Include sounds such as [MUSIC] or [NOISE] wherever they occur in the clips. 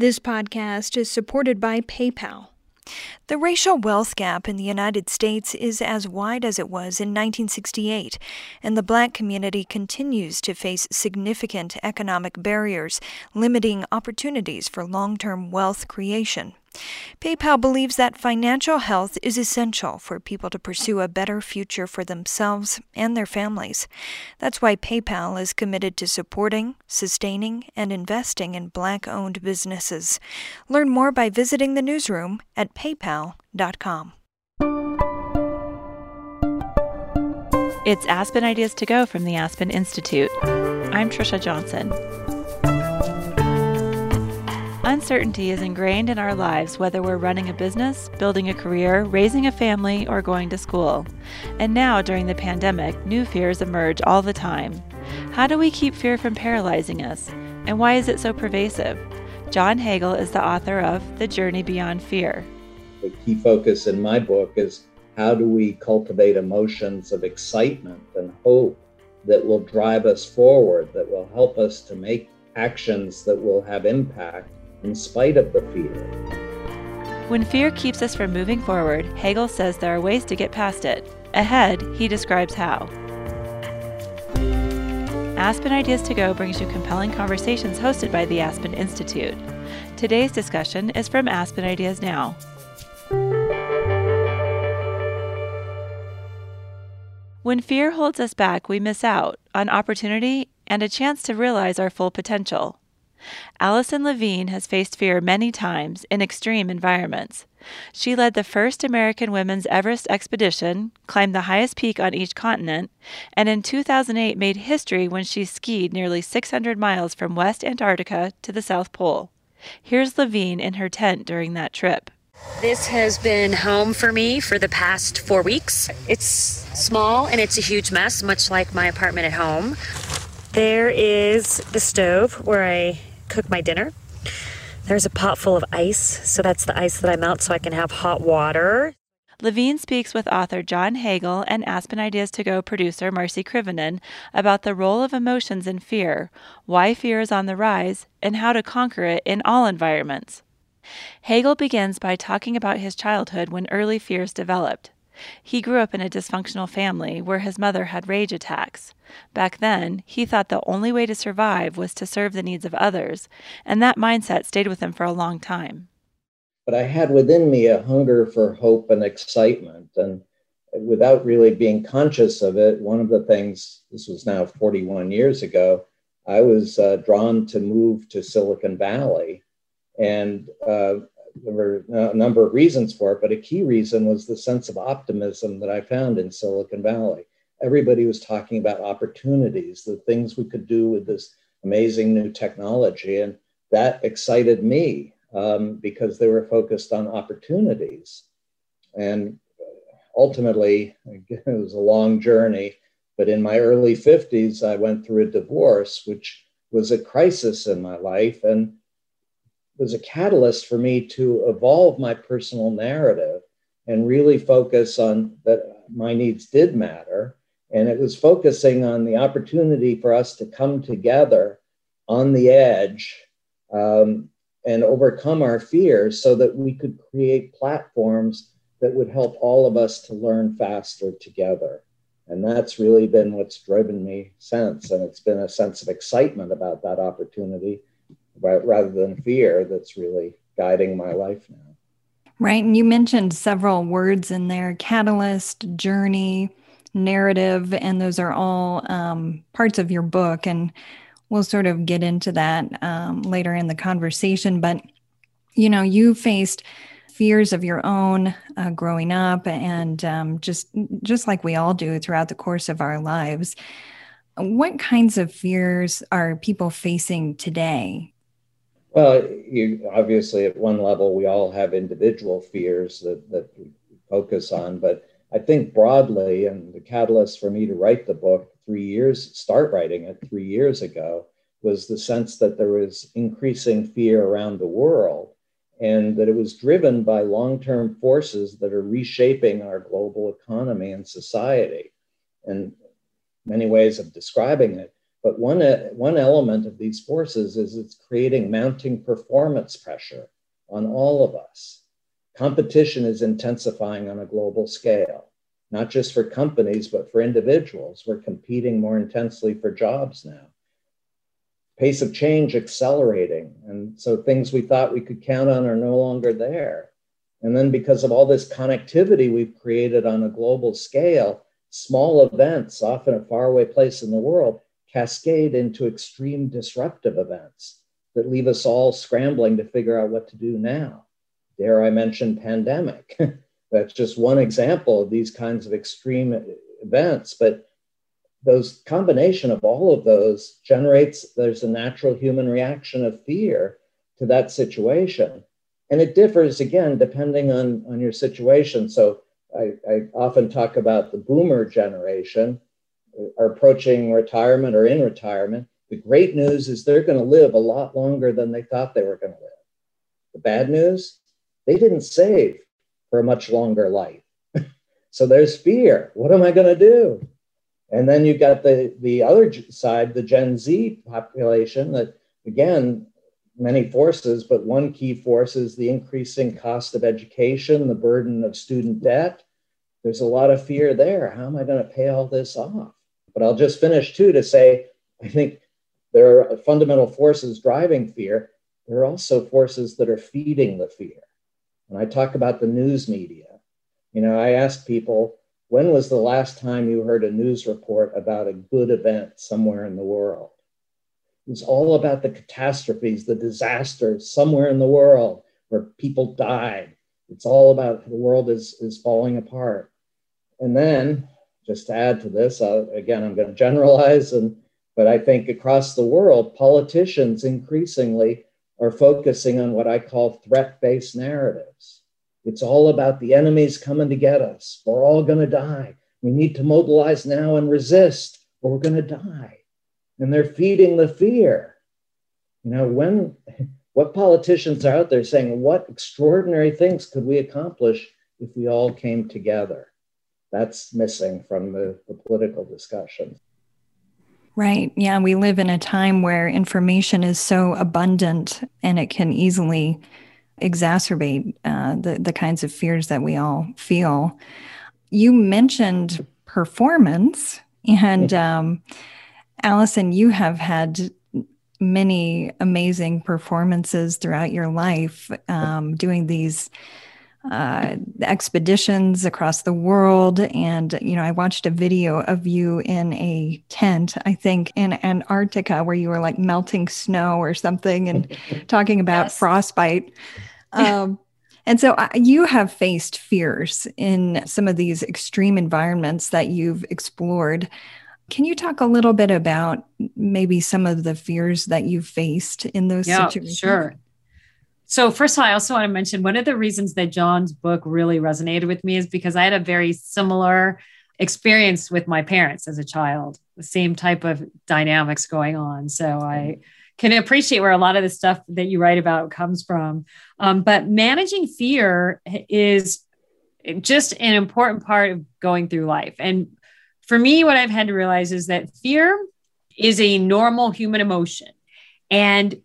This podcast is supported by PayPal. The racial wealth gap in the United States is as wide as it was in 1968, and the black community continues to face significant economic barriers, limiting opportunities for long term wealth creation. PayPal believes that financial health is essential for people to pursue a better future for themselves and their families. That's why PayPal is committed to supporting, sustaining, and investing in black owned businesses. Learn more by visiting the newsroom at paypal.com. It's Aspen Ideas to Go from the Aspen Institute. I'm Trisha Johnson. Uncertainty is ingrained in our lives whether we're running a business, building a career, raising a family, or going to school. And now, during the pandemic, new fears emerge all the time. How do we keep fear from paralyzing us? And why is it so pervasive? John Hagel is the author of The Journey Beyond Fear. The key focus in my book is how do we cultivate emotions of excitement and hope that will drive us forward, that will help us to make actions that will have impact in spite of the fear. When fear keeps us from moving forward, Hagel says there are ways to get past it. Ahead, he describes how. Aspen Ideas to Go brings you compelling conversations hosted by the Aspen Institute. Today's discussion is from Aspen Ideas Now. When fear holds us back, we miss out on opportunity and a chance to realize our full potential. Alison Levine has faced fear many times in extreme environments. She led the first American women's Everest expedition, climbed the highest peak on each continent, and in 2008 made history when she skied nearly 600 miles from West Antarctica to the South Pole. Here's Levine in her tent during that trip. This has been home for me for the past four weeks. It's small and it's a huge mess, much like my apartment at home. There is the stove where I cook my dinner. There's a pot full of ice, so that's the ice that I melt so I can have hot water. Levine speaks with author John Hagel and Aspen Ideas to Go producer Marci Krivonen about the role of emotions in fear, why fear is on the rise, and how to conquer it in all environments. Hagel begins by talking about his childhood when early fears developed. He grew up in a dysfunctional family where his mother had rage attacks. Back then, he thought the only way to survive was to serve the needs of others, and that mindset stayed with him for a long time. But I had within me a hunger for hope and excitement. And without really being conscious of it, one of the things, this was now 41 years ago, I was uh, drawn to move to Silicon Valley. And uh, there were a number of reasons for it, but a key reason was the sense of optimism that I found in Silicon Valley. Everybody was talking about opportunities, the things we could do with this amazing new technology. And that excited me um, because they were focused on opportunities. And ultimately, [LAUGHS] it was a long journey. But in my early 50s, I went through a divorce, which was a crisis in my life. And was a catalyst for me to evolve my personal narrative and really focus on that my needs did matter. And it was focusing on the opportunity for us to come together on the edge um, and overcome our fears so that we could create platforms that would help all of us to learn faster together. And that's really been what's driven me since. And it's been a sense of excitement about that opportunity rather than fear that's really guiding my life now. Right. And you mentioned several words in there catalyst, journey, narrative, and those are all um, parts of your book. And we'll sort of get into that um, later in the conversation. But, you know, you faced fears of your own uh, growing up and um, just just like we all do throughout the course of our lives what kinds of fears are people facing today well, you obviously at one level we all have individual fears that that we focus on, but I think broadly, and the catalyst for me to write the book three years, start writing it three years ago, was the sense that there was increasing fear around the world and that it was driven by long term forces that are reshaping our global economy and society. And many ways of describing it But one, uh, one element of these forces is it's creating mounting performance pressure on all of us. Competition is intensifying on a global scale, not just for companies, but for individuals. We're competing more intensely for jobs now. Pace of change accelerating. And so things we thought we could count on are no longer there. And then, because of all this connectivity we've created on a global scale, small events, often a faraway place in the world, cascade into extreme disruptive events that leave us all scrambling to figure out what to do now. Dare I mention pandemic? [LAUGHS] That's just one example of these kinds of extreme events. But those combination of all of those generates there's a natural human reaction of fear to that situation. And it differs again depending on, on your situation. So I, I often talk about the boomer generation are approaching retirement or in retirement. The great news is they're going to live a lot longer than they thought they were going to live. The bad news, they didn't save for a much longer life. [LAUGHS] so there's fear. What am I going to do? And then you've got the, the other side, the Gen Z population that, again, many forces, but one key force is the increasing cost of education, the burden of student debt. There's a lot of fear there. How am I going to pay all this off? But I'll just finish too to say I think there are fundamental forces driving fear. There are also forces that are feeding the fear. When I talk about the news media, you know, I ask people, when was the last time you heard a news report about a good event somewhere in the world? It's all about the catastrophes, the disasters somewhere in the world where people died. It's all about the world is, is falling apart. And then, just to add to this, uh, again, I'm going to generalize, and but I think across the world, politicians increasingly are focusing on what I call threat-based narratives. It's all about the enemies coming to get us. We're all going to die. We need to mobilize now and resist, or we're going to die and they're feeding the fear. You know, when [LAUGHS] what politicians are out there saying, what extraordinary things could we accomplish if we all came together? That's missing from the, the political discussion. Right. Yeah. We live in a time where information is so abundant and it can easily exacerbate uh, the, the kinds of fears that we all feel. You mentioned performance, and um, Alison, you have had many amazing performances throughout your life um, doing these uh, expeditions across the world. And, you know, I watched a video of you in a tent, I think in Antarctica, where you were like melting snow or something and [LAUGHS] talking about yes. frostbite. [LAUGHS] Um, and so uh, you have faced fears in some of these extreme environments that you've explored. Can you talk a little bit about maybe some of the fears that you faced in those yeah, situations? Sure. So, first of all, I also want to mention one of the reasons that John's book really resonated with me is because I had a very similar experience with my parents as a child, the same type of dynamics going on. So, I can appreciate where a lot of the stuff that you write about comes from. Um, but managing fear is just an important part of going through life. And for me, what I've had to realize is that fear is a normal human emotion. And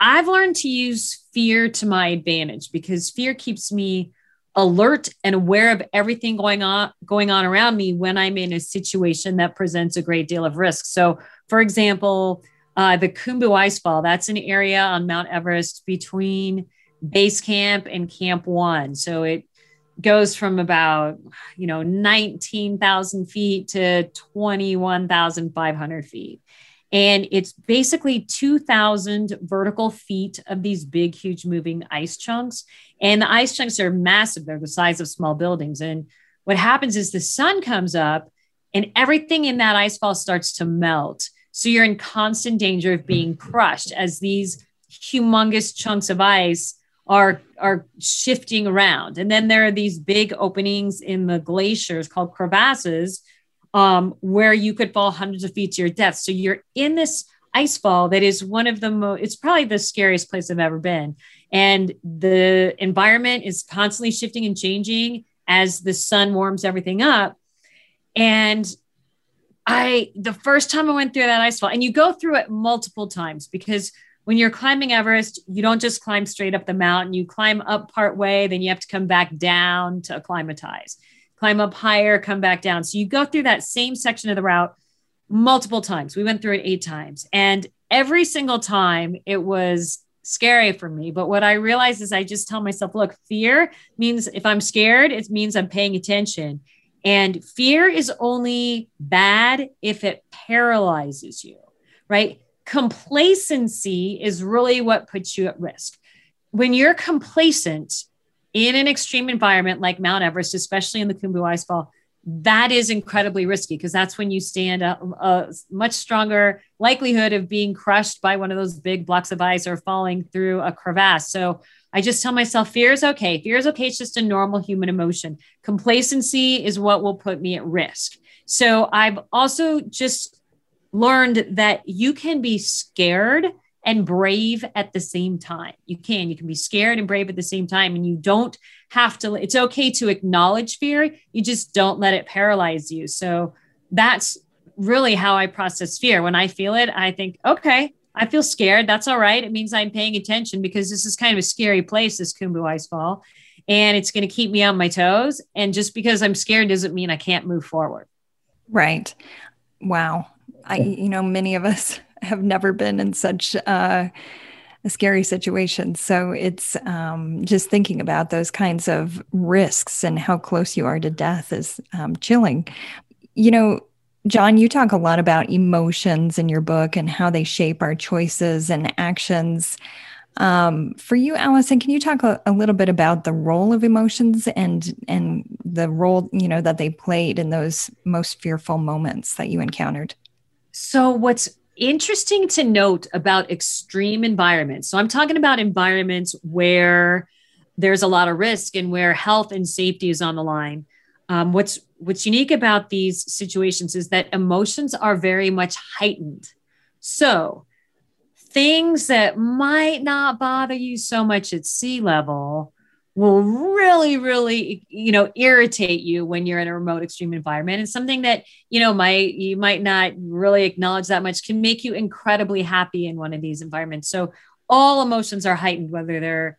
I've learned to use fear to my advantage because fear keeps me alert and aware of everything going on going on around me when I'm in a situation that presents a great deal of risk. So, for example, uh, the Khumbu Icefall, that's an area on Mount Everest between base camp and Camp One. So it goes from about you know 19,000 feet to 21,500 feet. And it's basically 2,000 vertical feet of these big, huge moving ice chunks. And the ice chunks are massive, they're the size of small buildings. And what happens is the sun comes up and everything in that ice fall starts to melt. So you're in constant danger of being crushed as these humongous chunks of ice are are shifting around and then there are these big openings in the glaciers called crevasses um, where you could fall hundreds of feet to your death so you're in this ice fall that is one of the most it's probably the scariest place i've ever been and the environment is constantly shifting and changing as the sun warms everything up and I, the first time I went through that ice fall, and you go through it multiple times because when you're climbing Everest, you don't just climb straight up the mountain. You climb up part way, then you have to come back down to acclimatize. Climb up higher, come back down. So you go through that same section of the route multiple times. We went through it eight times. And every single time it was scary for me. But what I realized is I just tell myself, look, fear means if I'm scared, it means I'm paying attention. And fear is only bad if it paralyzes you, right? Complacency is really what puts you at risk. When you're complacent in an extreme environment like Mount Everest, especially in the Khumbu Icefall, that is incredibly risky because that's when you stand a, a, uh, much stronger likelihood of being crushed by one of those big blocks of ice or falling through a crevasse. So I just tell myself fear is okay. Fear is okay. It's just a normal human emotion. Complacency is what will put me at risk. So I've also just learned that you can be scared and brave at the same time. You can. You can be scared and brave at the same time. And you don't have to, it's okay to acknowledge fear. You just don't let it paralyze you. So that's really how I process fear. When I feel it, I think, okay, I feel scared. That's all right. It means I'm paying attention because this is kind of a scary place, this Khumbu Icefall, and it's going to keep me on my toes. And just because I'm scared doesn't mean I can't move forward. Right. Wow. I, you know, many of us have never been in such uh, a scary situation. So it's um, just thinking about those kinds of risks and how close you are to death is um, chilling. You know, John, you talk a lot about emotions in your book and how they shape our choices and actions. Um, for you, Alison, can you talk a, a, little bit about the role of emotions and and the role you know that they played in those most fearful moments that you encountered? So, what's interesting to note about extreme environments? So, I'm talking about environments where there's a lot of risk and where health and safety is on the line. Um, what's what's unique about these situations is that emotions are very much heightened. So things that might not bother you so much at sea level will really really you know irritate you when you're in a remote extreme environment. And something that you know might you might not really acknowledge that much can make you incredibly happy in one of these environments. So all emotions are heightened whether they're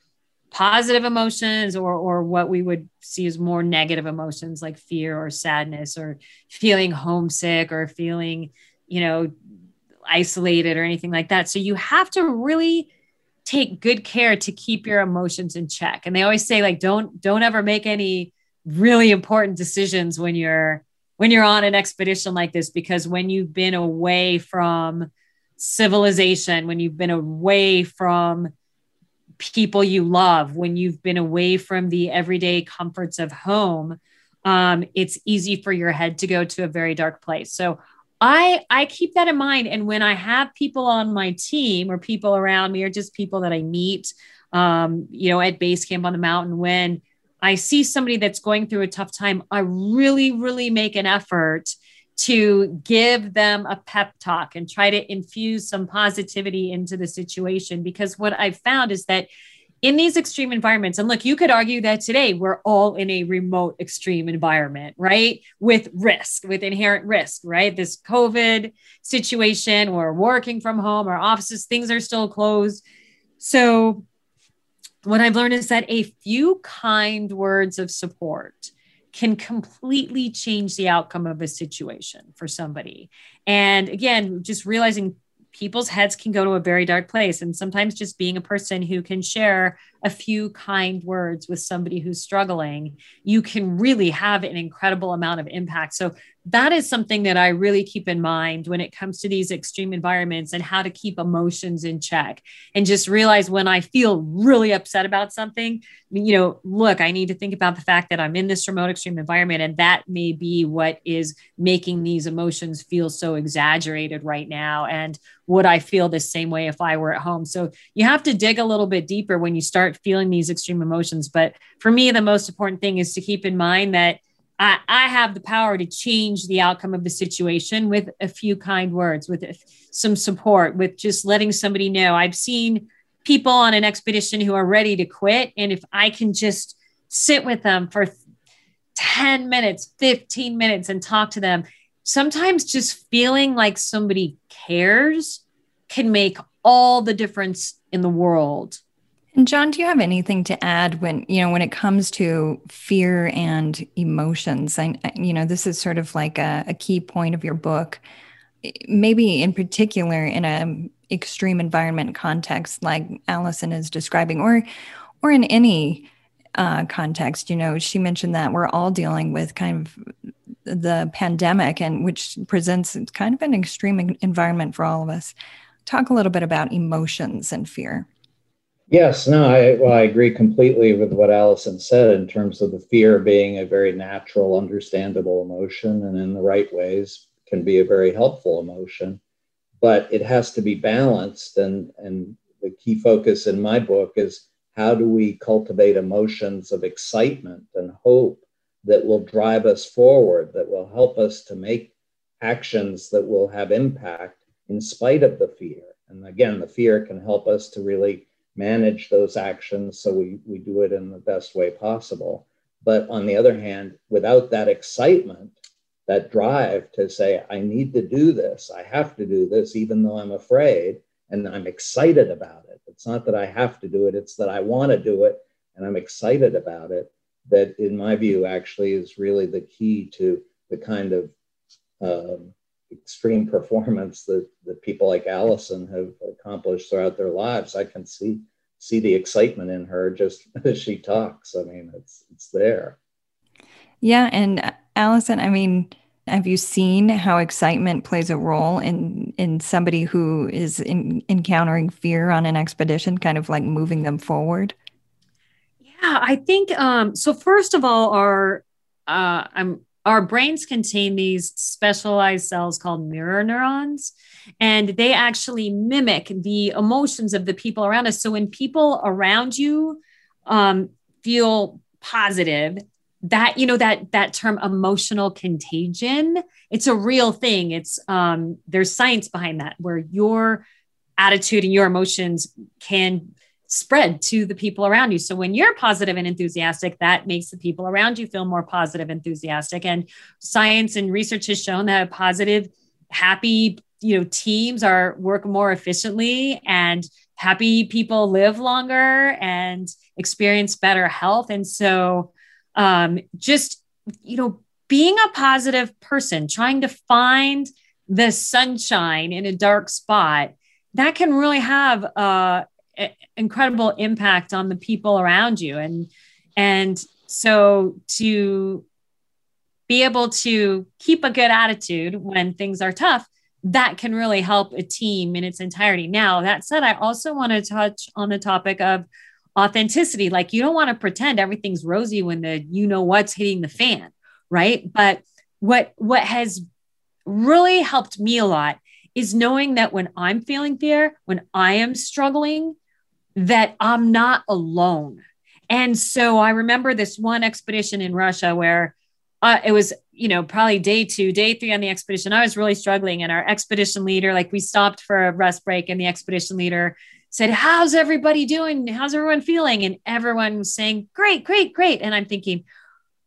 positive emotions or or what we would see as more negative emotions like fear or sadness or feeling homesick or feeling you know isolated or anything like that. So you have to really take good care to keep your emotions in check and they always say like don't don't ever make any really important decisions when you're when you're on an expedition like this because when you've been away from civilization when you've been away from people you love, when you've been away from the everyday comforts of home, um, it's easy for your head to go to a very dark place. So I I keep that in mind. And when I have people on my team or people around me or just people that I meet, um, you know, at base camp on the mountain, when I see somebody that's going through a tough time, I really, really make an effort to give them a pep talk and try to infuse some positivity into the situation. Because what I've found is that in these extreme environments, and look, you could argue that today we're all in a remote extreme environment, right? With risk, with inherent risk, right? This COVID situation, we're working from home, our offices, things are still closed. So, what I've learned is that a few kind words of support can completely change the outcome of a situation for somebody. And again, just realizing people's heads can go to a very dark place. And sometimes just being a person who can share a few kind words with somebody who's struggling, you can really have an incredible amount of impact. So that is something that I really keep in mind when it comes to these extreme environments and how to keep emotions in check and just realize when I feel really upset about something, you know, look, I need to think about the fact that I'm in this remote extreme environment and that may be what is making these emotions feel so exaggerated right now. And would I feel the same way if I were at home? So you have to dig a little bit deeper when you start feeling these extreme emotions. But for me, the most important thing is to keep in mind that I, I have the power to change the outcome of the situation with a few kind words, with some support, with just letting somebody know. I've seen people on an expedition who are ready to quit. And if I can just sit with them for 10 minutes, 15 minutes and talk to them, sometimes just feeling like somebody cares can make all the difference in the world. And John, do you have anything to add when you know when it comes to fear and emotions? And you know, this is sort of like a, a key point of your book. Maybe in particular in a extreme environment context, like Alison is describing, or or in any uh, context. You know, she mentioned that we're all dealing with kind of the pandemic, and which presents kind of an extreme environment for all of us. Talk a little bit about emotions and fear. Yes, no, I, well, I agree completely with what Alison said in terms of the fear being a very natural, understandable emotion, and in the right ways can be a very helpful emotion. But it has to be balanced, and and the key focus in my book is how do we cultivate emotions of excitement and hope that will drive us forward, that will help us to make actions that will have impact in spite of the fear. And again, the fear can help us to really manage those actions so we, we do it in the best way possible. But on the other hand, without that excitement, that drive to say, I need to do this, I have to do this, even though I'm afraid, and I'm excited about it. It's not that I have to do it, it's that I want to do it and I'm excited about it. That, in my view, actually is really the key to the kind of um, extreme performance that, that people like Alison have accomplished throughout their lives. I can see see the excitement in her just [LAUGHS] as she talks. I mean, it's it's there. Yeah, and Alison, I mean, have you seen how excitement plays a role in in somebody who is in, encountering fear on an expedition, kind of like moving them forward? Yeah, I think um, so. First of all, our uh, I'm our brains contain these specialized cells called mirror neurons and they actually mimic the emotions of the people around us. So when people around you um, feel positive that you know that that term emotional contagion it's a real thing. It's um there's science behind that where your attitude and your emotions can spread to the people around you. So when you're positive and enthusiastic, that makes the people around you feel more positive, enthusiastic. And science and research has shown that positive, happy, you know, teams are work more efficiently and happy people live longer and experience better health. And so um, just, you know, being a positive person, trying to find the sunshine in a dark spot, that can really have uh, incredible impact on the people around you. And and so to be able to keep a good attitude when things are tough that can really help a team in its entirety. Now that said i also want to touch on the topic of authenticity. Like you don't want to pretend everything's rosy when the you know what's hitting the fan right? But what what has really helped me a lot is knowing that when i'm feeling fear when i am struggling that I'm not alone. And so I remember this one expedition in Russia where uh, it was, you know, probably day two, day three on the expedition. I was really struggling. And our expedition leader, like we stopped for a rest break, and the expedition leader said, How's everybody doing? How's everyone feeling? And everyone was saying, Great, great, great. And I'm thinking,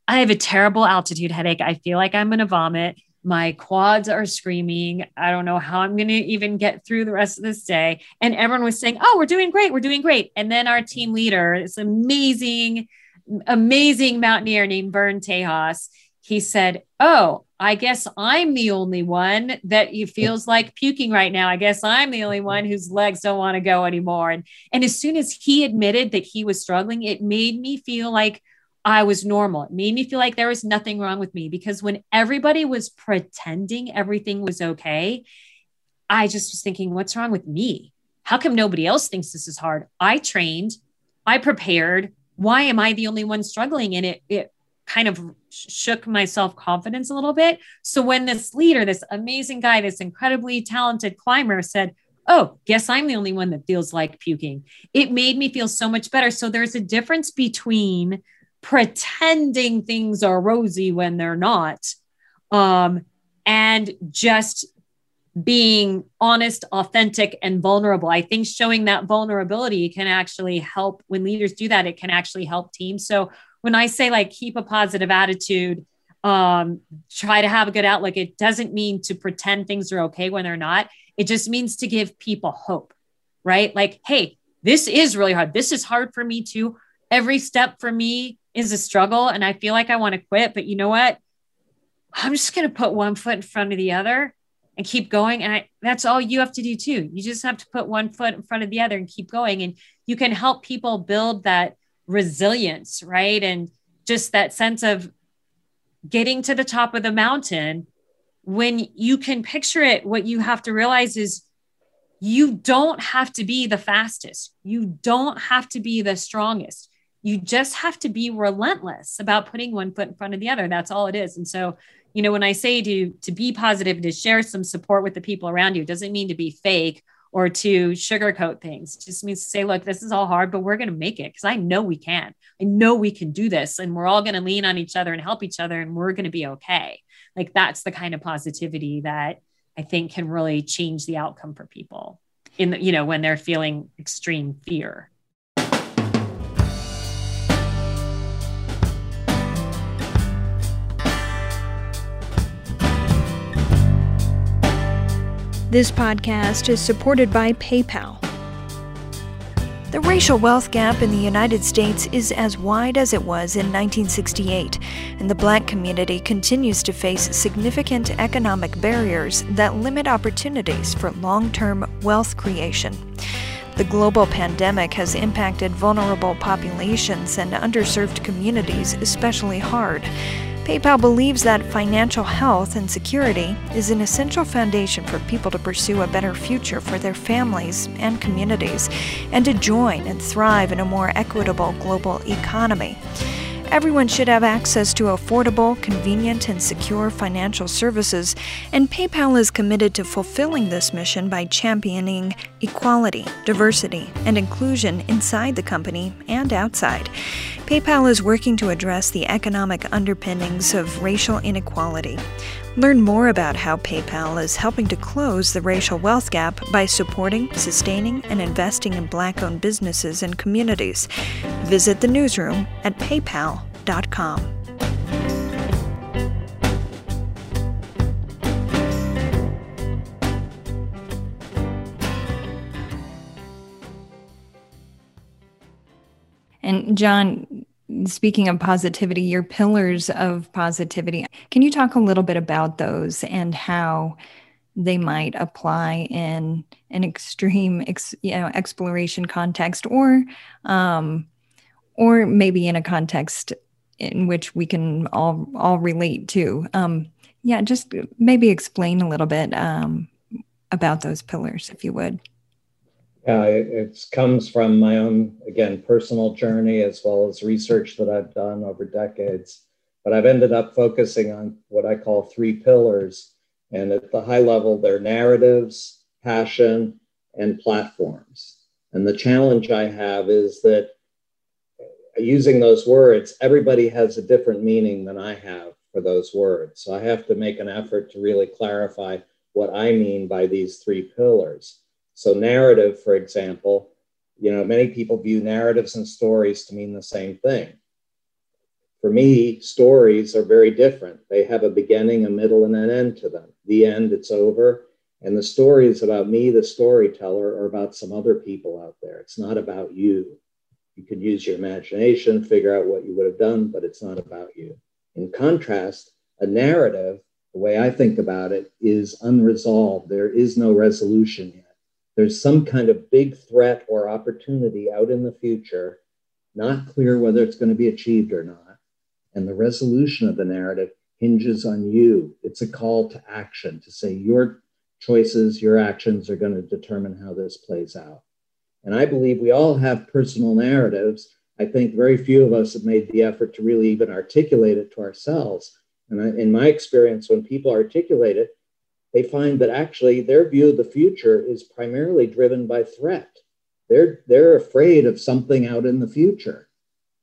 I have a terrible altitude headache. I feel like I'm going to vomit my quads are screaming. I don't know how I'm going to even get through the rest of this day. And everyone was saying, Oh, we're doing great. We're doing great. And then our team leader, this amazing, amazing mountaineer named Vern Tejas, he said, Oh, I guess I'm the only one that feels like puking right now. I guess I'm the only one whose legs don't want to go anymore. And, and as soon as he admitted that he was struggling, it made me feel like I was normal. It made me feel like there was nothing wrong with me because when everybody was pretending everything was okay, I just was thinking, what's wrong with me? How come nobody else thinks this is hard? I trained, I prepared. Why am I the only one struggling? And it, it kind of shook my self confidence a little bit. So when this leader, this amazing guy, this incredibly talented climber said, Oh, guess I'm the only one that feels like puking. It made me feel so much better. So there's a difference between pretending things are rosy when they're not um, and just being honest authentic and vulnerable i think showing that vulnerability can actually help when leaders do that it can actually help teams so when i say like keep a positive attitude um, try to have a good outlook. It doesn't mean to pretend things are okay when they're not. It just means to give people hope, right? Like, hey, this is really hard. This is hard for me too. Every step for me is a struggle and I feel like I want to quit, but you know what? I'm just going to put one foot in front of the other and keep going. And I, that's all you have to do too. You just have to put one foot in front of the other and keep going. And you can help people build that resilience, right? And just that sense of getting to the top of the mountain. When you can picture it, what you have to realize is you don't have to be the fastest. You don't have to be the strongest. You just have to be relentless about putting one foot in front of the other. That's all it is. And so you know, when I say to to be positive, to share some support with the people around you, doesn't mean to be fake or to sugarcoat things. It just means to say, look, this is all hard, but we're going to make it because I know we can. I know we can do this, and we're all going to lean on each other and help each other, and we're going to be okay. Like that's the kind of positivity that I think can really change the outcome for people in the, you know when they're feeling extreme fear. This podcast is supported by PayPal. The racial wealth gap in the United States is as wide as it was in 1968, and the black community continues to face significant economic barriers that limit opportunities for long term wealth creation. The global pandemic has impacted vulnerable populations and underserved communities especially hard. PayPal believes that financial health and security is an essential foundation for people to pursue a better future for their families and communities, and to join and thrive in a more equitable global economy. Everyone should have access to affordable, convenient, and secure financial services, and PayPal is committed to fulfilling this mission by championing equality, diversity, and inclusion inside the company and outside. PayPal is working to address the economic underpinnings of racial inequality. Learn more about how PayPal is helping to close the racial wealth gap by supporting, sustaining, and investing in black owned businesses and communities. Visit the newsroom at paypal.com. And John, speaking of positivity, your pillars of positivity, can you talk a little bit about those and how they might apply in an extreme, ex, you know, exploration context, or, um, or maybe in a context in which we can all all relate to? Um, yeah, just maybe explain a little bit um, about those pillars, if you would. Yeah, it, it comes from my own, again, personal journey as well as research that I've done over decades. But I've ended up focusing on what I call three pillars. And at the high level, they're narratives, passion, and platforms. And the challenge I have is that uh, using those words, everybody has a different meaning than I have for those words. So I have to make an effort to really clarify what I mean by these three pillars. So, narrative, for example, you know, many people view narratives and stories to mean the same thing. For me, stories are very different. They have a beginning, a middle, and an end to them. The end, it's over. And the story is about me, the storyteller, or about some other people out there. It's not about you. You could use your imagination, figure out what you would have done, but it's not about you. In contrast, a narrative, the way I think about it, is unresolved. There is no resolution yet there's some kind of big threat or opportunity out in the future, not clear whether it's going to be achieved or not. And the resolution of the narrative hinges on you. It's a call to action to say your choices, your actions are going to determine how this plays out. And I believe we all have personal narratives. I think very few of us have made the effort to really even articulate it to ourselves. And I, in my experience, when people articulate it, they find that actually their view of the future is primarily driven by threat. They're, they're afraid of something out in the future.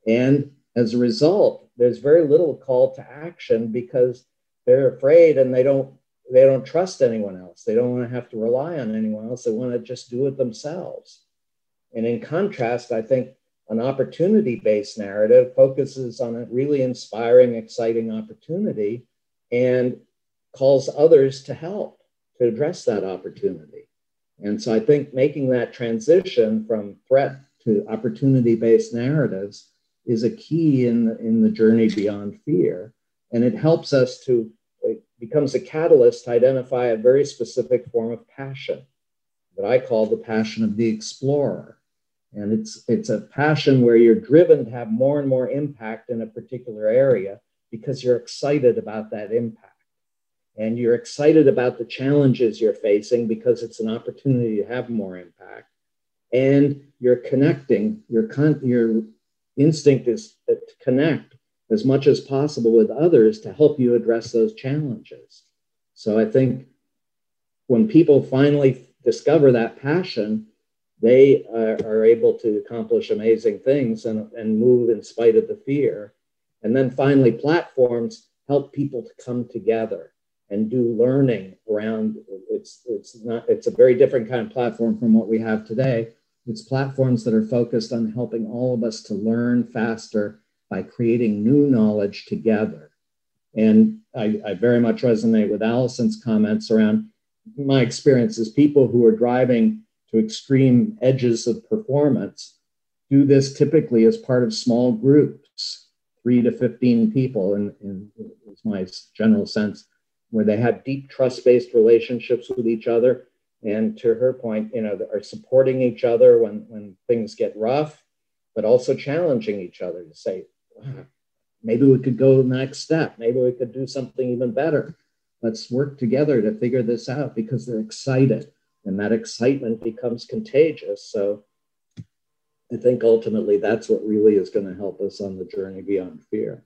And as a result, there's very little call to action because they're afraid and they don't they don't trust anyone else. They don't want to have to rely on anyone else. They want to just do it themselves. And in contrast, I think an opportunity based narrative focuses on a really inspiring, exciting opportunity and calls others to help to address that opportunity. And so I think making that transition from threat to opportunity based narratives is a key in the, in the journey beyond fear. And it helps us to, it becomes a catalyst to identify a very specific form of passion that I call the passion of the explorer. And it's, it's a passion where you're driven to have more and more impact in a particular area because you're excited about that impact. And you're excited about the challenges you're facing because it's an opportunity to have more impact. And you're connecting, your, con- your instinct is to connect as much as possible with others to help you address those challenges. So I think when people finally discover that passion, they are, able to accomplish amazing things and, and move in spite of the fear. And then finally, platforms help people to come together and do learning around it's it's not it's a very different kind of platform from what we have today it's platforms that are focused on helping all of us to learn faster by creating new knowledge together. And I, I very much resonate with Alison's comments around my experience is people who are driving to extreme edges of performance do this typically as part of small groups, three to 15 people, in, in my general sense, where they have deep trust based relationships with each other and to her point, you know, are supporting each other when when things get rough, but also challenging each other to say, maybe we could go the next step. Maybe we could do something even better. Let's work together to figure this out because they're excited, and that excitement becomes contagious. So. I think ultimately that's what really is going to help us on the journey beyond fear.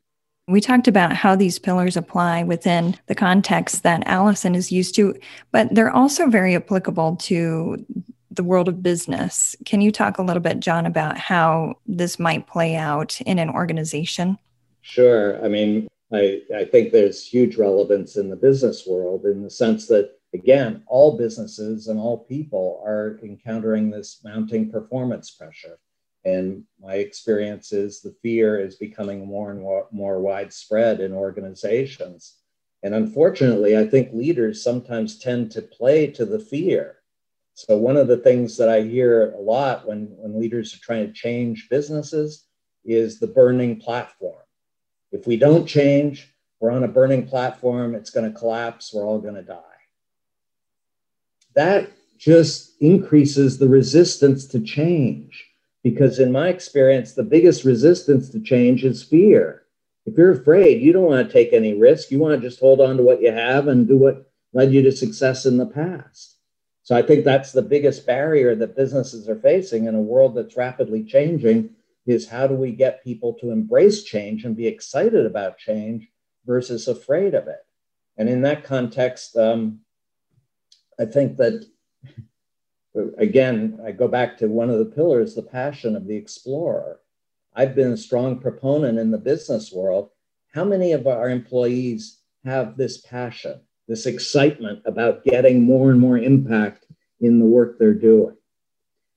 We talked about how these pillars apply within the context that Alison is used to, but they're also very applicable to the world of business. Can you talk a little bit, John, about how this might play out in an organization? Sure. I mean, I, I think there's huge relevance in the business world in the sense that, again, all businesses and all people are encountering this mounting performance pressure. And my experience is the fear is becoming more and more, widespread in organizations. And unfortunately, I think leaders sometimes tend to play to the fear. So, one of the things that I hear a lot when, when leaders are trying to change businesses is the burning platform. If we don't change, we're on a burning platform, it's going to collapse, we're all going to die. That just increases the resistance to change because in my experience, the biggest resistance to change is fear. If you're afraid, you don't want to take any risk. You want to just hold on to what you have and do what led you to success in the past. So I think that's the biggest barrier that businesses are facing in a world that's rapidly changing is how do we get people to embrace change and be excited about change versus afraid of it? And in that context, um, I think that again, I go back to one of the pillars, the passion of the explorer. I've been a strong proponent in the business world. How many of our employees have this passion, this excitement about getting more and more impact in the work they're doing?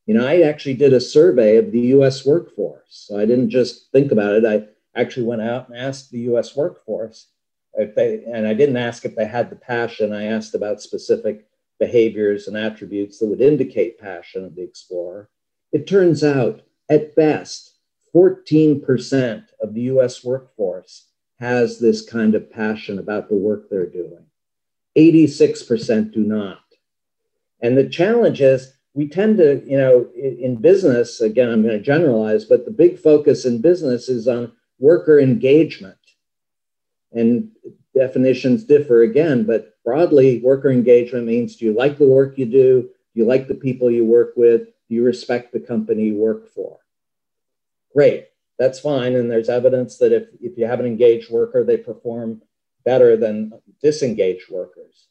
You know, I actually did a survey of the US workforce. So I didn't just think about it. I actually went out and asked the US workforce if they, and I didn't ask if they had the passion. I asked about specific behaviors and attributes that would indicate passion of the explorer. It turns out, at best, 14% of the US workforce has this kind of passion about the work they're doing. 86% do not. And the challenge is we tend to, you know, in business, again, I'm going to generalize, but the big focus in business is on worker engagement. And definitions differ again, but broadly, worker engagement means do you like the work you do? Do you like the people you work with? Do you respect the company you work for? Great, that's fine. And there's evidence that if, if you have an engaged worker, they perform better than disengaged workers.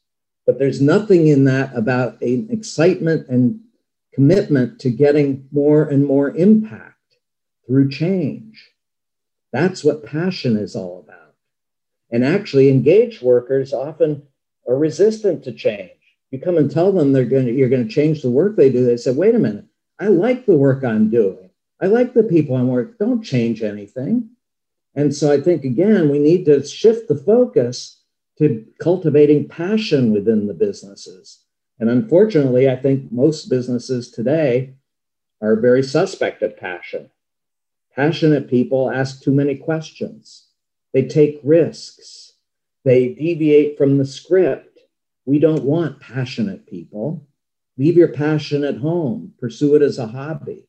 But there's nothing in that about an excitement and commitment to getting more and more impact through change. That's what passion is all about. And actually, engaged workers often are resistant to change. You come and tell them they're going to, you're going to change the work they do. They say, wait a minute, I like the work I'm doing. I like the people I'm working. Don't change anything. And so I think again, we need to shift the focus to cultivating passion within the businesses. And unfortunately, I think most businesses today are very suspect of passion. Passionate people ask too many questions. They take risks. They deviate from the script. We don't want passionate people. Leave your passion at home, pursue it as a hobby.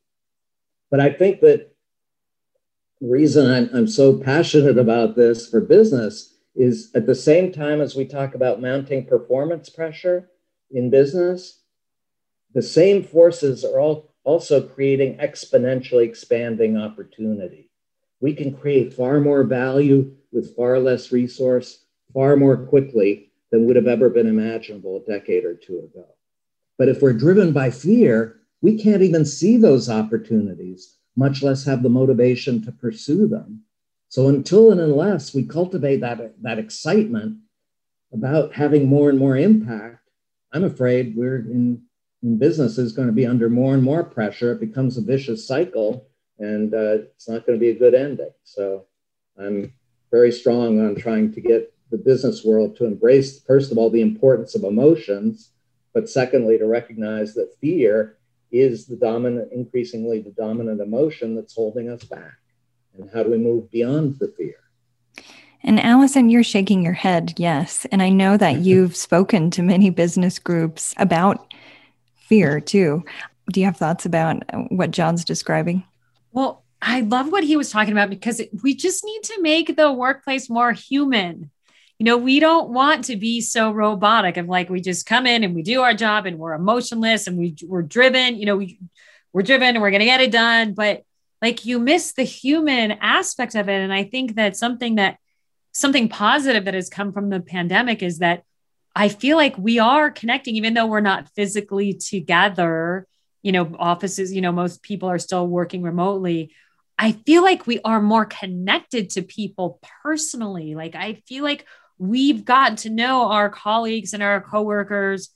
But I think that the reason I'm, I'm so passionate about this for business is at the same time as we talk about mounting performance pressure in business, the same forces are all also creating exponentially expanding opportunity. We can create far more value with far less resource, far more quickly than would have ever been imaginable a decade or two ago. But if we're driven by fear, we can't even see those opportunities, much less have the motivation to pursue them. So until and unless we cultivate that, that excitement about having more and more impact, I'm afraid we're in, in business is going to be under more and more pressure. It becomes a vicious cycle and uh, it's not going to be a good ending. So I'm very strong on trying to get the business world to embrace, first of all, the importance of emotions, but secondly, to recognize that fear is the dominant, increasingly the dominant emotion that's holding us back. And how do we move beyond the fear? And Alison, you're shaking your head, yes. And I know that [LAUGHS] you've spoken to many business groups about fear too. Do you have thoughts about what John's describing? Well, I love what he was talking about because we just need to make the workplace more human. You know, we don't want to be so robotic of like we just come in and we do our job and we're emotionless and we, we're driven, you know, we, we're driven and we're going to get it done. But like you miss the human aspect of it. And I think that something that something positive that has come from the pandemic is that I feel like we are connecting, even though we're not physically together. You know, offices, you know, most people are still working remotely I feel like we are more connected to people personally. Like I feel like we've gotten to know our colleagues and our coworkers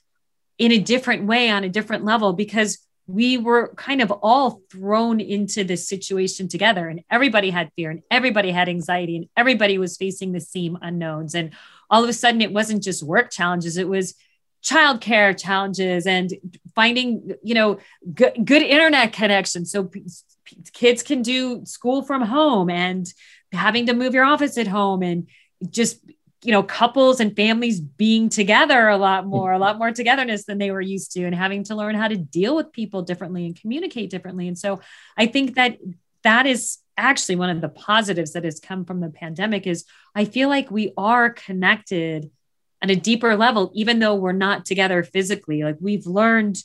in a different way on a different level because we were kind of all thrown into this situation together and everybody had fear and everybody had anxiety and everybody was facing the same unknowns. And all of a sudden it wasn't just work challenges it was childcare challenges and finding you know good, good internet connection. So kids can do school from home and having to move your office at home and just you know couples and families being together a lot mm-hmm. more a lot more togetherness than they were used to and having to learn how to deal with people differently and communicate differently and so i think that that is actually one of the positives that has come from the pandemic is i feel like we are connected at a deeper level even though we're not together physically like we've learned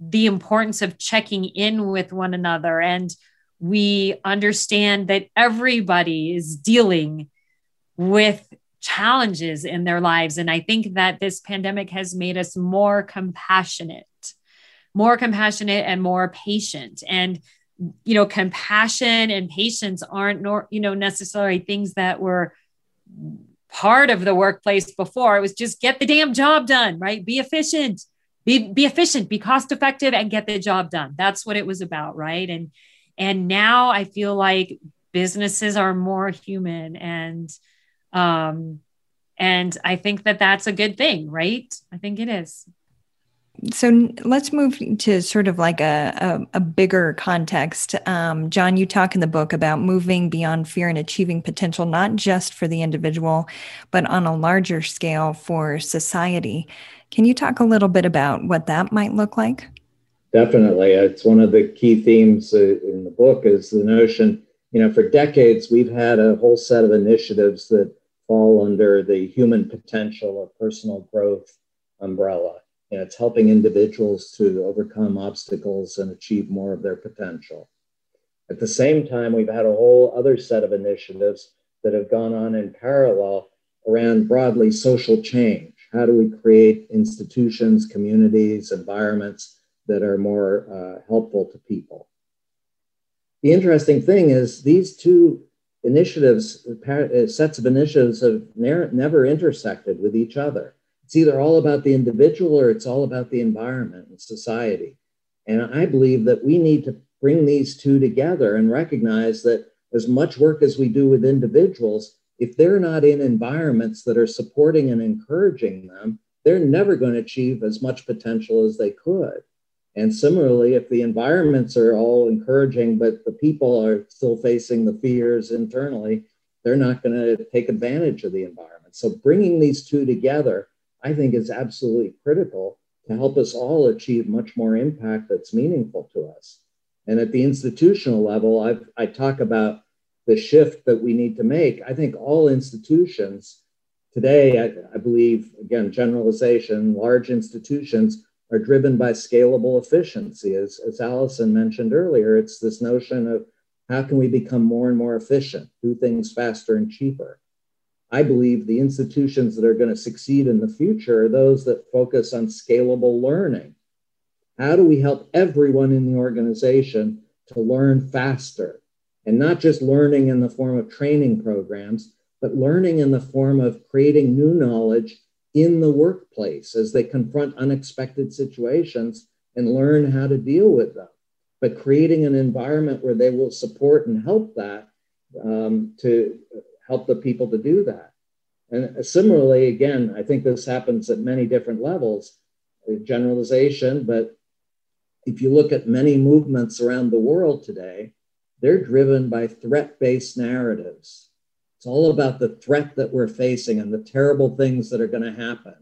the importance of checking in with one another. And we understand that everybody is dealing with challenges in their lives. And I think that this pandemic has made us more compassionate, more compassionate and more patient. And you know, compassion and patience aren't nor, you know, necessarily things that were part of the workplace before. It was just get the damn job done, right? Be efficient be, be efficient, be cost effective and get the job done. That's what it was about. Right. And, and now I feel like businesses are more human and, um, and I think that that's a good thing, right? I think it is. So let's move to sort of like a, a, a bigger context. Um, John, you talk in the book about moving beyond fear and achieving potential, not just for the individual, but on a larger scale for society. Can you talk a little bit about what that might look like? Definitely. It's one of the key themes uh, in the book is the notion, you know, for decades, we've had a whole set of initiatives that fall under the human potential or personal growth umbrella. Know, it's helping individuals to overcome obstacles and achieve more of their potential. At the same time, we've had a whole other set of initiatives that have gone on in parallel around broadly social change how do we create institutions, communities, environments that are more uh, helpful to people? The interesting thing is these two initiatives, uh, sets of initiatives have never intersected with each other. It's either all about the individual or it's all about the environment and society. And I believe that we need to bring these two together and recognize that as much work as we do with individuals, if they're not in environments that are supporting and encouraging them, they're never going to achieve as much potential as they could. And similarly, if the environments are all encouraging, but the people are still facing the fears internally, they're not going to take advantage of the environment. So, bringing these two together, I think, is absolutely critical to help us all achieve much more impact that's meaningful to us. And at the institutional level, I've, I talk about the shift that we need to make. I think all institutions today, I, I believe, again, generalization, large institutions are driven by scalable efficiency. As, as Alison mentioned earlier, it's this notion of how can we become more and more efficient, do things faster and cheaper. I believe the institutions that are going to succeed in the future are those that focus on scalable learning. How do we help everyone in the organization to learn faster? And not just learning in the form of training programs, but learning in the form of creating new knowledge in the workplace as they confront unexpected situations and learn how to deal with them. But creating an environment where they will support and help that um, to help the people to do that. And similarly, again, I think this happens at many different levels, generalization, but if you look at many movements around the world today, they're driven by threat based narratives. It's all about the threat that we're facing and the terrible things that are going to happen.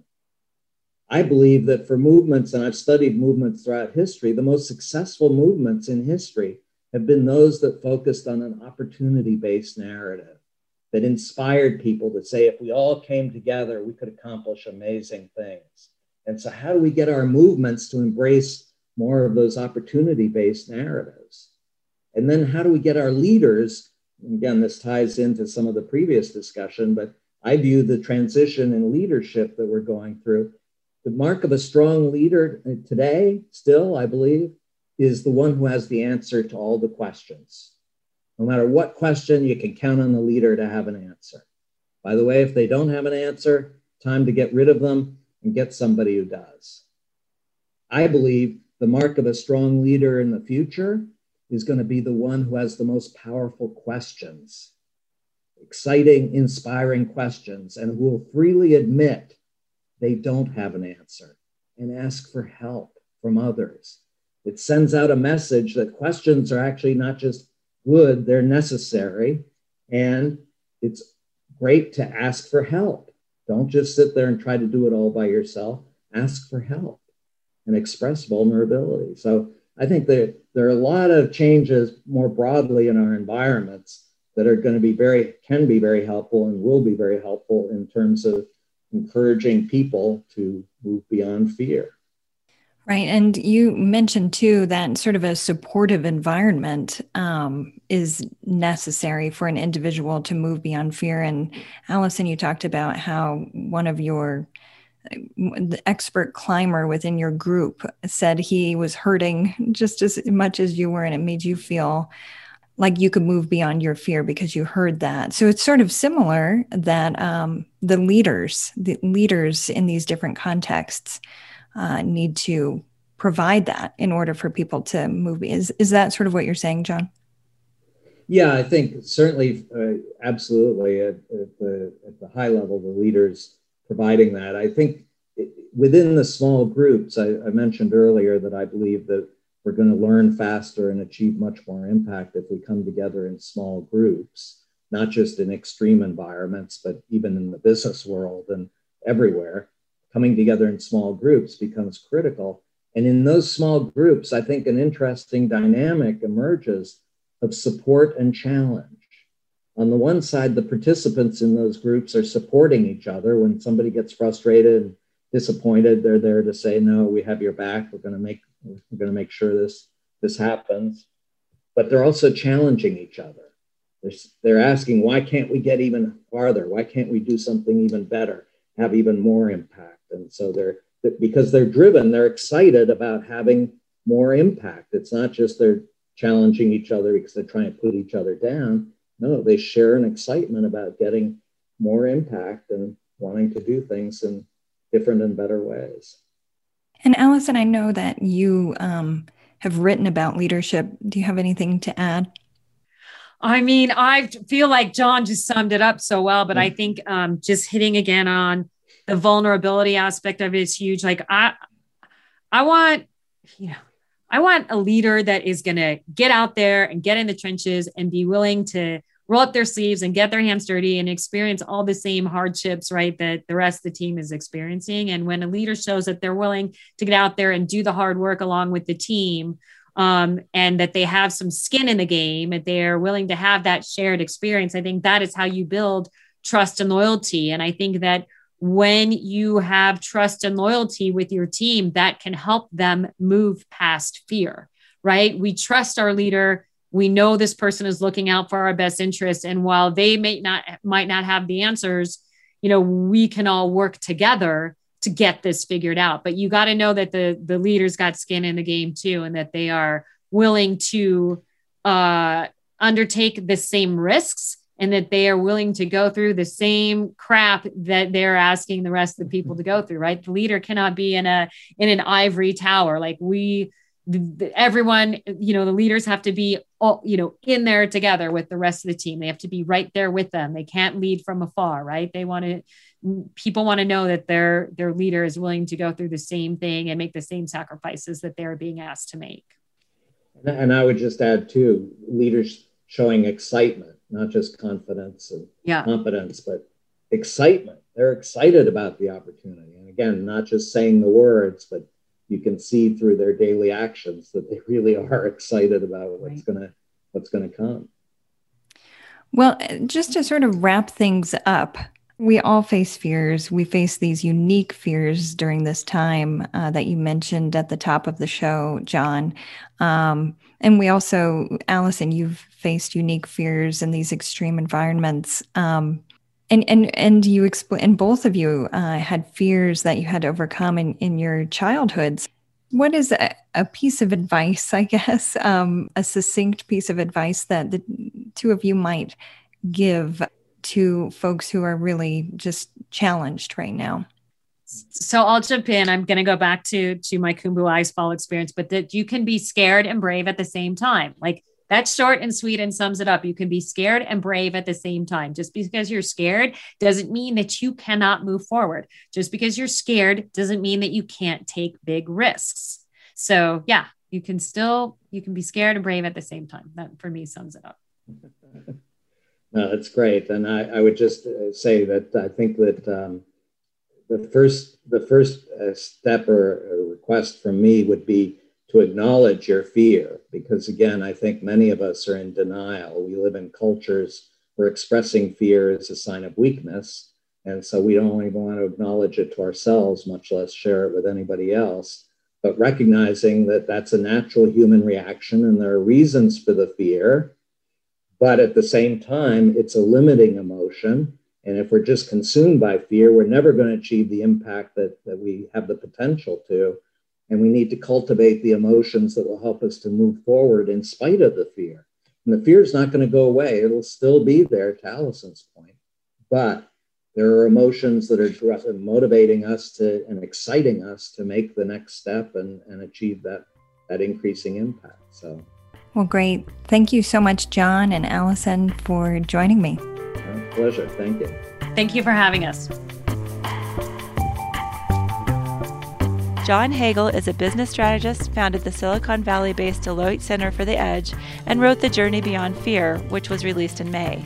I believe that for movements, and I've studied movements throughout history, the most successful movements in history have been those that focused on an opportunity based narrative that inspired people to say, if we all came together, we could accomplish amazing things. And so, how do we get our movements to embrace more of those opportunity based narratives? And then, how do we get our leaders again, this ties into some of the previous discussion, but I view the transition in leadership that we're going through. The mark of a strong leader today, still, I believe, is the one who has the answer to all the questions. No matter what question, you can count on the leader to have an answer. By the way, if they don't have an answer, time to get rid of them and get somebody who does. I believe the mark of a strong leader in the future is going to be the one who has the most powerful questions, exciting, inspiring questions, and who will freely admit they don't have an answer and ask for help from others. It sends out a message that questions are actually not just good, they're necessary. And it's great to ask for help. Don't just sit there and try to do it all by yourself. Ask for help and express vulnerability. So I think that there are a lot of changes more broadly in our environments that are going to be very, can be very helpful and will be very helpful in terms of encouraging people to move beyond fear. Right. And you mentioned too that sort of a supportive environment um, is necessary for an individual to move beyond fear. And Alison, you talked about how one of your the expert climber within your group said he was hurting just as much as you were and it made you feel like you could move beyond your fear because you heard that. So it's sort of similar that um, the leaders the leaders in these different contexts uh, need to provide that in order for people to move is is that sort of what you're saying john? Yeah i think certainly uh, absolutely. At, at, the at the high level the leaders providing that. I think within the small groups, I, I mentioned earlier that I believe that we're going to learn faster and achieve much more impact if we come together in small groups, not just in extreme environments, but even in the business world and everywhere. Coming together in small groups becomes critical. And in those small groups, I think an interesting dynamic emerges of support and challenge on the one side, the participants in those groups are supporting each other. When somebody gets frustrated and disappointed, they're there to say, "No, we have your back. We're going to make we're going to make sure this this happens." But they're also challenging each other. They're, they're asking, "Why can't we get even farther? Why can't we do something even better? Have even more impact?" And so they're because they're driven, they're excited about having more impact. It's not just they're challenging each other because they're trying to put each other down no, they share an excitement about getting more impact and wanting to do things in different and better ways. And Alison, I know that you um, have written about leadership. Do you have anything to add? I mean, I feel like John just summed it up so well, but I think um, just hitting again on the vulnerability aspect of it is huge. Like I, I want, you know, I want a leader that is going to get out there and get in the trenches and be willing to roll up their sleeves and get their hands dirty and experience all the same hardships, right, that the rest of the team is experiencing. And when a leader shows that they're willing to get out there and do the hard work along with the team, um, and that they have some skin in the game and they're willing to have that shared experience, I think that is how you build trust and loyalty. And I think that when you have trust and loyalty with your team, that can help them move past fear, right? We trust our leader. We know this person is looking out for our best interest. And while they may not might not have the answers, you know, we can all work together to get this figured out. But you got to know that the the leaders got skin in the game too, and that they are willing to uh, undertake the same risks and that they are willing to go through the same crap that they're asking the rest of the people to go through. Right, the leader cannot be in a in an ivory tower like we. The, the, everyone, you know, the leaders have to be, all, you know, in there together with the rest of the team. They have to be right there with them. They can't lead from afar, right? They want to people want to know that their their leader is willing to go through the same thing and make the same sacrifices that they're being asked to make and i would just add too leaders showing excitement not just confidence and yeah. competence but excitement they're excited about the opportunity and again not just saying the words but you can see through their daily actions that they really are [LAUGHS] excited about what's right. going to what's going to come well just to sort of wrap things up we all face fears. We face these unique fears during this time uh, that you mentioned at the top of the show, John. Um, and we also, Alison, you've faced unique fears in these extreme environments. Um, and and and you explain, and both of you uh, had fears that you had to overcome in in your childhoods. What is a, a piece of advice, I [LAUGHS] guess, um, a succinct piece of advice that the two of you might give to folks who are really just challenged right now? So I'll jump in. I'm going to go back to to my Khumbu Icefall experience, but that you can be scared and brave at the same time. Like that's short and sweet and sums it up. You can be scared and brave at the same time. Just because you're scared doesn't mean that you cannot move forward. Just because you're scared doesn't mean that you can't take big risks. So, yeah, you can still you can be scared and brave at the same time. That for me sums it up. [LAUGHS] No, that's great. And I, I would just uh, say that I think that um, the first the first uh, step or, or request from me would be to acknowledge your fear, because again, I think many of us are in denial. We live in cultures where expressing fear is a sign of weakness. And so we don't even want to acknowledge it to ourselves, much less share it with anybody else. But recognizing that that's a natural human reaction and there are reasons for the fear but at the same time, it's a limiting emotion. And if we're just consumed by fear, we're never going to achieve the impact that, that we have the potential to. And we need to cultivate the emotions that will help us to move forward in spite of the fear. And the fear is not going to go away, it'll still be there, to Alison's point. But there are emotions that are motivating us to and exciting us to make the next step and, and achieve that, that increasing impact. So well, great. Thank you so much, John and Alison, for joining me. My pleasure. Thank you. Thank you for having us. John Hagel is a business strategist, founded the Silicon Valley based Deloitte Center for the Edge, and wrote The Journey Beyond Fear, which was released in May.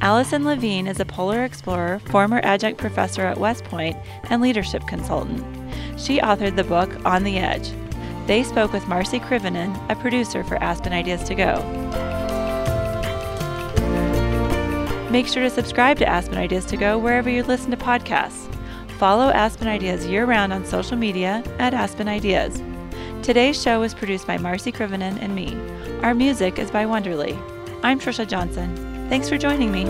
Alison Levine is a polar explorer, former adjunct professor at West Point, and leadership consultant. She authored the book On the Edge they spoke with Marci Krivonen, a producer for Aspen Ideas to Go. Make sure to subscribe to Aspen Ideas to Go wherever you listen to podcasts. Follow Aspen Ideas year round on social media at Aspen Ideas. Today's show was produced by Marci Krivonen and me. Our music is by Wonderly. I'm Trisha Johnson. Thanks for joining me.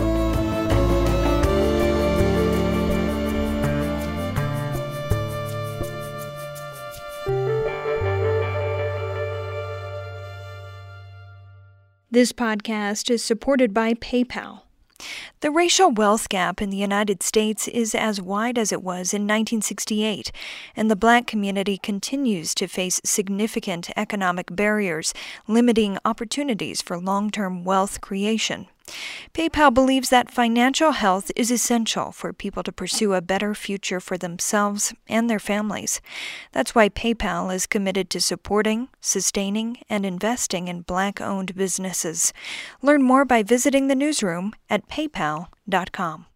This podcast is supported by PayPal. The racial wealth gap in the United States is as wide as it was in 1968, and the black community continues to face significant economic barriers, limiting opportunities for long term wealth creation. PayPal believes that financial health is essential for people to pursue a better future for themselves and their families. That's why PayPal is committed to supporting, sustaining, and investing in black owned businesses. Learn more by visiting the newsroom at paypal.com.